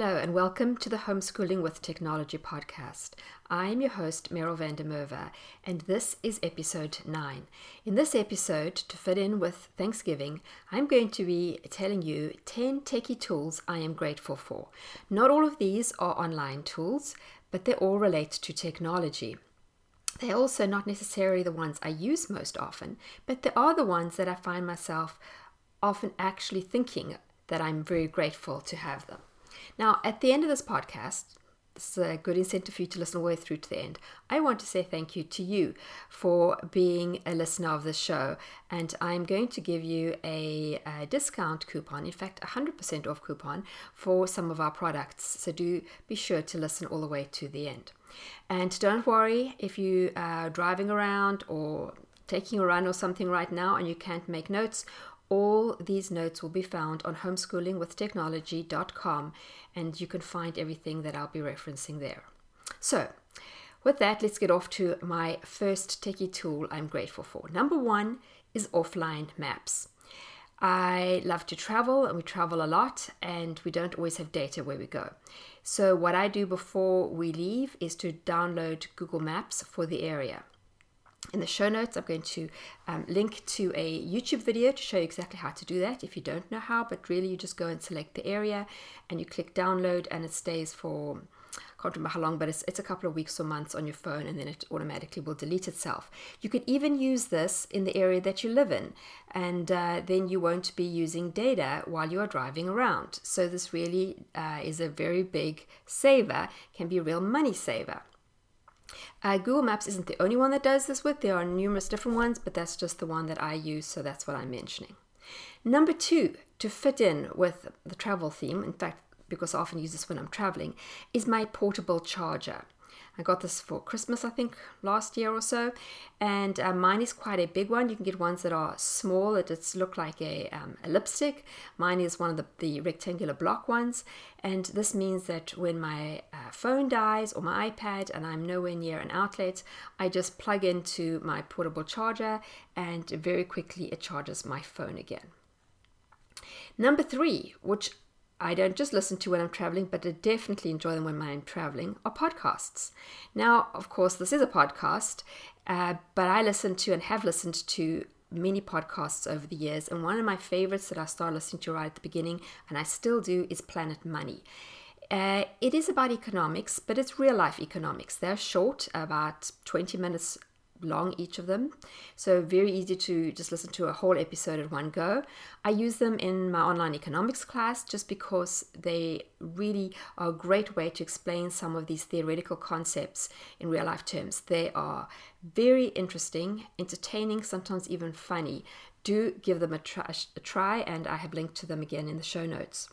Hello, and welcome to the Homeschooling with Technology podcast. I am your host, Meryl van der Merwe, and this is episode 9. In this episode, to fit in with Thanksgiving, I'm going to be telling you 10 techie tools I am grateful for. Not all of these are online tools, but they all relate to technology. They're also not necessarily the ones I use most often, but they are the ones that I find myself often actually thinking that I'm very grateful to have them. Now, at the end of this podcast, this is a good incentive for you to listen all the way through to the end. I want to say thank you to you for being a listener of the show, and I'm going to give you a, a, discount coupon, in fact, a 100% off coupon for some of our products. So do be sure to listen all the way to the end. And don't worry if you are driving around or taking a run or something right now and you can't make notes all these notes will be found on homeschoolingwithtechnology.com and you can find everything that I'll be referencing there. So, with that, let's get off to my first techie tool I'm grateful for. Number one is offline maps. I love to travel and we travel a lot and we don't always have data where we go. So, what I do before we leave is to download Google Maps for the area. In the show notes, I'm going to um, link to a YouTube video to show you exactly how to do that if you don't know how, but really you just go and select the area and you click download and it stays for, I can't remember how long, but it's, it's a couple of weeks or months on your phone and then it automatically will delete itself. You can even use this in the area that you live in and uh, then you won't be using data while you are driving around. So this really uh, is a very big saver, can be a real money saver. Uh, Google Maps isn't the only one that does this with. There are numerous different ones, but that's just the one that I use, so that's what I'm mentioning. Number two, to fit in with the travel theme, in fact, because I often use this when I'm traveling, is my portable charger. I got this for Christmas, I think, last year or so. And uh, mine is quite a big one. You can get ones that are small, that just look like a, um, a lipstick. Mine is one of the, the, rectangular block ones. And this means that when my uh, phone dies or my iPad and I'm nowhere near an outlet, I just plug into my portable charger and very quickly it charges my phone again. Number three, which I don't just listen to when I'm traveling, but I definitely enjoy them when I'm traveling, are podcasts. Now, of course, this is a podcast, uh, but I listen to and have listened to many podcasts over the years. And one of my favorites that I started listening to right at the beginning, and I still do, is Planet Money. Uh, it is about economics, but it's real life economics. They're short, about 20 minutes long each of them. So very easy to just listen to a whole episode at one go. I use them in my online economics class just because they really are a great way to explain some of these theoretical concepts in real life terms. They are very interesting entertaining sometimes even funny. Do give them a try, a try and i have linked to them again in the show notes.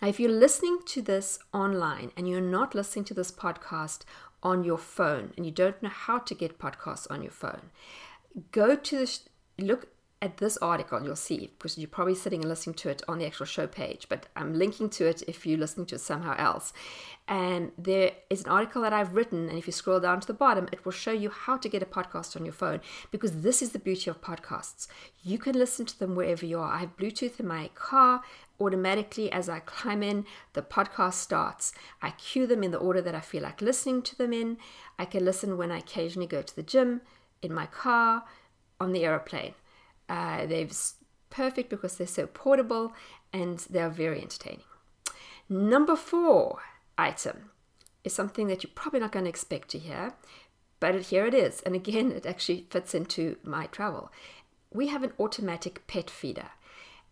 Now, if you're listening to this online and you're not listening to this podcast on your phone and you don't know how to get podcasts on your phone, go to the look at this article, you'll see, because you're probably sitting and listening to it on the actual show page, but I'm linking to it if you're listening to it somehow else. And there is an article that I've written, and if you scroll down to the bottom, it will show you how to get a podcast on your phone, because this is the beauty of podcasts. You can listen to them wherever you are. I have Bluetooth in my car. Automatically, as I climb in, the podcast starts. I cue them in the order that I feel like listening to them in. I can listen when I occasionally go to the gym, in my car, on the aeroplane. Uh, they're perfect because they're so portable and they're very entertaining. Number four item is something that you're probably not going to expect to hear, but here it is. And again, it actually fits into my travel. We have an automatic pet feeder.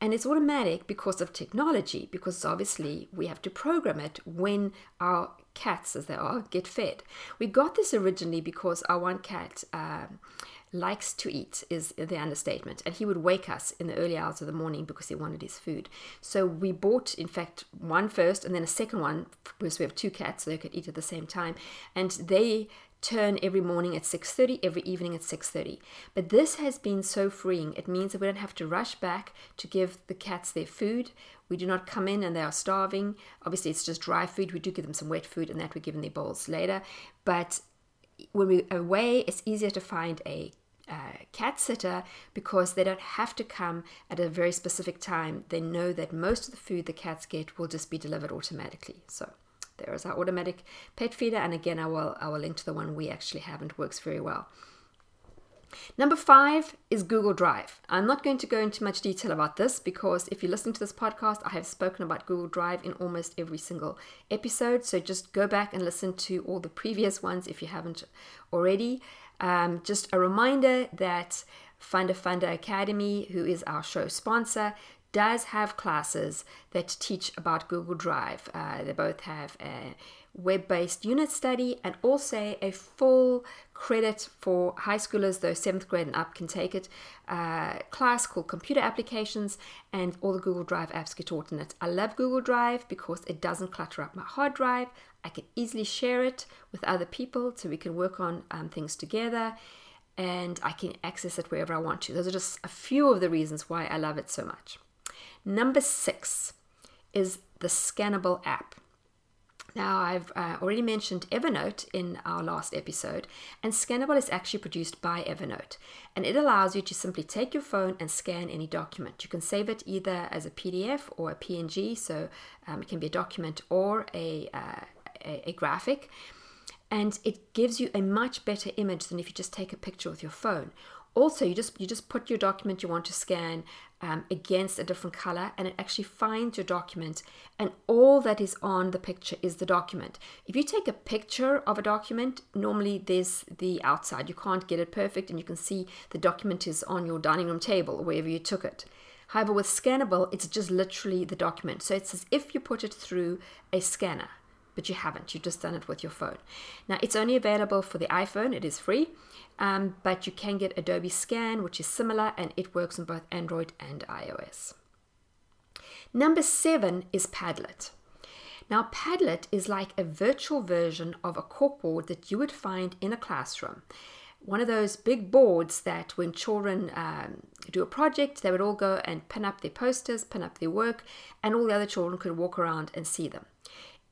And it's automatic because of technology, because obviously we have to program it when our cats, as they are, get fed. We got this originally because our one cat um, likes to eat is the understatement. And he would wake us in the early hours of the morning because he wanted his food. So we bought in fact one first and then a second one because we have two cats so they could eat at the same time. And they turn every morning at 6.30 every evening at 6.30 but this has been so freeing. It means that we don't have to rush back to give the cats their food. We do not come in and they are starving. Obviously it's just dry food. We do give them some wet food and that we give them their bowls later. But when we're away it's easier to find a uh, cat sitter because they don't have to come at a very specific time. They know that most of the food the cats get will just be delivered automatically. So there is our automatic pet feeder, and again, I will I will link to the one we actually have and works very well. Number five is Google Drive. I'm not going to go into much detail about this because if you're listening to this podcast, I have spoken about Google Drive in almost every single episode. So just go back and listen to all the previous ones if you haven't already. Um, just a reminder that Funda Funda Academy, who is our show sponsor, does have classes that teach about Google Drive. Uh, they both have a web based unit study and also a full credit for high schoolers, though seventh grade and up can take it, uh, class called Computer Applications, and all the Google Drive apps get taught in it. I love Google Drive because it doesn't clutter up my hard drive. I can easily share it with other people so we can work on um, things together and I can access it wherever I want to. Those are just a few of the reasons why I love it so much. Number six is the Scannable app. Now, I've uh, already mentioned Evernote in our last episode, and Scannable is actually produced by Evernote, and it allows you to simply take your phone and scan any document. You can save it either as a PDF or a PNG, so um, it can be a document or a, uh, a, a graphic, and it gives you a much better image than if you just take a picture with your phone also you just you just put your document you want to scan um, against a different color and it actually finds your document and all that is on the picture is the document. If you take a picture of a document normally there's the outside. You can't get it perfect and you can see the document is on your dining room table wherever you took it. However with scannable it's just literally the document. So it's as if you put it through a scanner but you haven't you've just done it with your phone now it's only available for the iphone it is free um, but you can get Adobe Scan, which is similar and it works on both Android and iOS. Number seven is Padlet. Now, Padlet is like a virtual version of a corkboard that you would find in a classroom. One of those big boards that when children um, do a project, they would all go and pin up their posters, pin up their work, and all the other children could walk around and see them.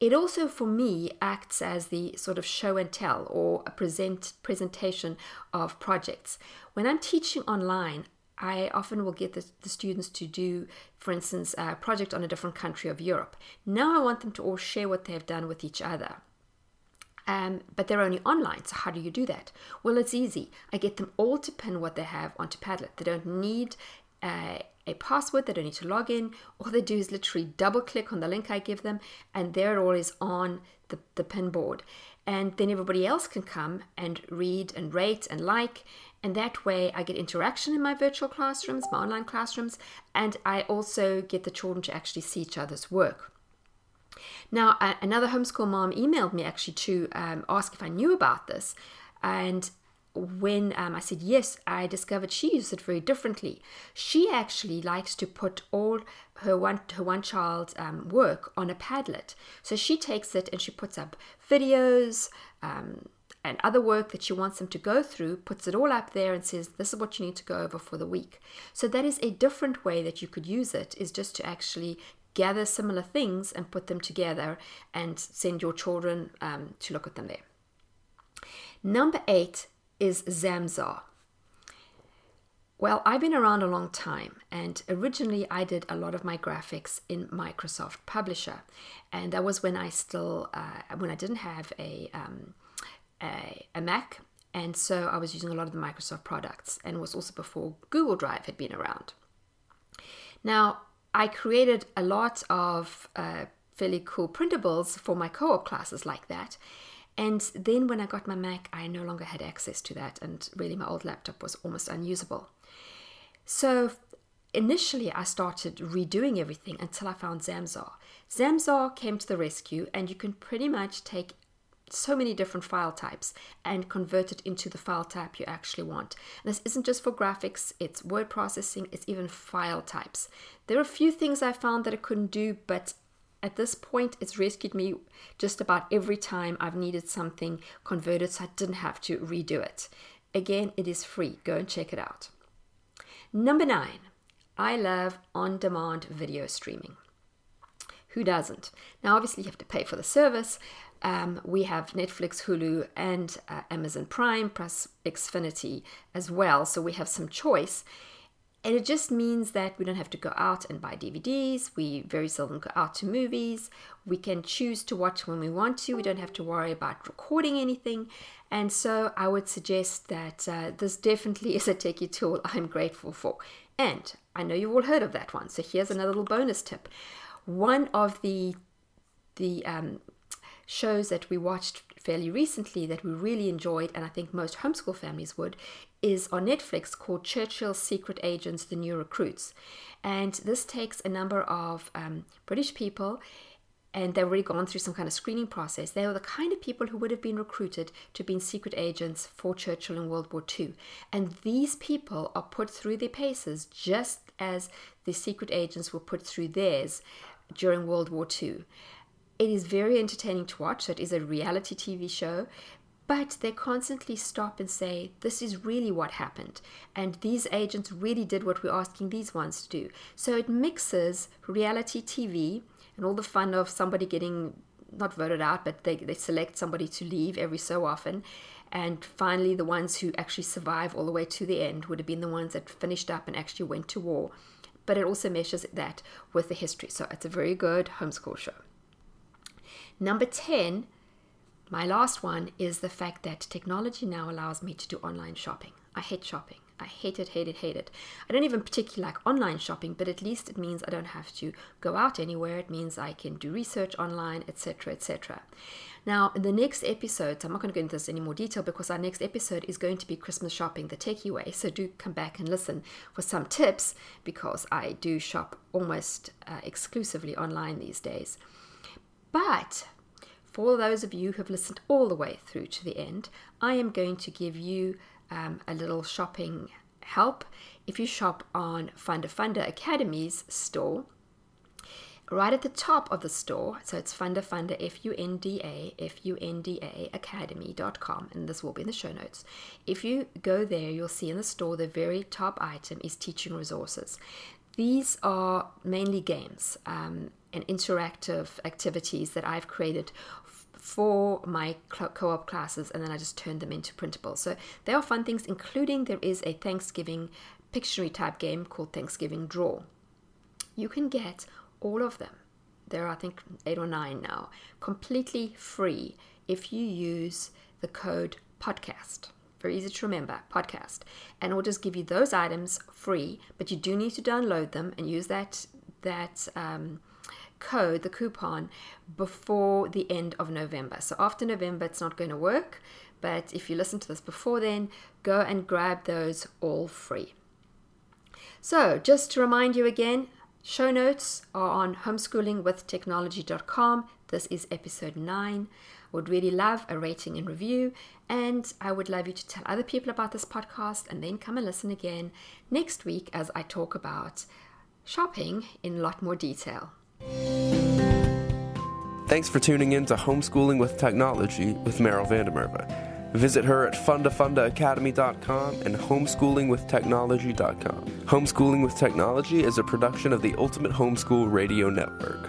It also, for me, acts as the sort of show and tell or a present presentation of projects. When I'm teaching online, I often will get the, the, students to do, for instance, a project on a different country of Europe. Now I want them to all share what they have done with each other. Um, but they're only online, so how do you do that? Well, it's easy. I get them all to pin what they have onto Padlet. They don't need uh, a password. They don't need to log in. All they do is literally double click on the link I give them, and there it all is on the, the pin board. And then everybody else can come and read and rate and like. And that way, I get interaction in my virtual classrooms, my online classrooms, and I also get the children to actually see each other's work. Now, another homeschool mom emailed me actually to um, ask if I knew about this. And when um, I said yes, I discovered she uses it very differently. She actually likes to put all her one her one child um, work on a Padlet. So she takes it and she puts up videos um, and other work that she wants them to go through, puts it all up there and says this is what you need to go over for the week. So that is a different way that you could use it. Is just to actually gather similar things and put them together and send your children um, to look at them there. Number eight is Zamzar. Well, I've been around a long time, and originally I did a lot of my graphics in Microsoft Publisher, and that was when I still uh, when I didn't have a, um, a, a Mac, and so I was using a lot of the Microsoft products, and was also before Google Drive had been around. Now I created a lot of uh, fairly cool printables for my co-op classes like that, and then when I got my Mac, I no longer had access to that, and really my old laptop was almost unusable. So initially, I started redoing everything until I found Zamzar. Zamzar came to the rescue, and you can pretty much take so many different file types and convert it into the file type you actually want. And this isn't just for graphics, it's word processing, it's even file types. There are a few things I found that I couldn't do, but at this point, it's rescued me just about every time I've needed something converted so I didn't have to redo it. Again, it is free. Go and check it out. Number nine, I love on demand video streaming. Who doesn't? Now, obviously, you have to pay for the service. Um, we have Netflix, Hulu, and uh, Amazon Prime plus Xfinity as well. So we have some choice. And it just means that we don't have to go out and buy DVDs. We very seldom go out to movies. We can choose to watch when we want to. We don't have to worry about recording anything. And so I would suggest that uh, this definitely is a techie tool I'm grateful for. And I know you've all heard of that one. So here's another little bonus tip. One of the the um, shows that we watched fairly recently that we really enjoyed, and I think most homeschool families would, is on Netflix called Churchill's Secret Agents The New Recruits. And this takes a number of um, British people, and they've already gone through some kind of screening process. They are the kind of people who would have been recruited to be secret agents for Churchill in World War II. And these people are put through their paces just as the secret agents were put through theirs during World War II. It is very entertaining to watch. So it is a reality TV show, but they constantly stop and say, This is really what happened. And these agents really did what we're asking these ones to do. So it mixes reality TV and all the fun of somebody getting not voted out, but they, they select somebody to leave every so often. And finally, the ones who actually survive all the way to the end would have been the ones that finished up and actually went to war. But it also meshes that with the history. So it's a very good homeschool show. Number 10, my last one is the fact that technology now allows me to do online shopping. I hate shopping. I hate it, hate it, hate it. I don't even particularly like online shopping, but at least it means I don't have to go out anywhere. It means I can do research online, etc., etc. Now, in the next episode, I'm not going to go into this any more detail because our next episode is going to be Christmas shopping the techie way. So do come back and listen for some tips because I do shop almost uh, exclusively online these days. But for those of you who have listened all the way through to the end, I am going to give you um, a little shopping help. If you shop on Funda Funda Academy's store, right at the top of the store, so it's Funda Funda, F U N D A, F U N D A Academy.com, and this will be in the show notes. If you go there, you'll see in the store the very top item is teaching resources. These are mainly games um, and interactive activities that I've created for my co op classes, and then I just turned them into printables. So they are fun things, including there is a Thanksgiving Pictionary type game called Thanksgiving Draw. You can get all of them. There are, I think, eight or nine now, completely free if you use the code podcast. Very easy to remember, podcast. And we'll just give you those items free, but you do need to download them and use that that um, code, the coupon, before the end of November. So after November, it's not going to work. But if you listen to this before then, go and grab those all free. So, just to remind you again, show notes are on homeschoolingwithtechnology.com. This is episode 9. Would really love a rating and review, and I would love you to tell other people about this podcast and then come and listen again next week as I talk about shopping in a lot more detail. Thanks for tuning in to Homeschooling with Technology with Meryl van der Merwe. Visit her at fundafundaacademy.com and homeschoolingwithtechnology.com. Homeschooling with Technology is a production of the Ultimate Homeschool Radio Network.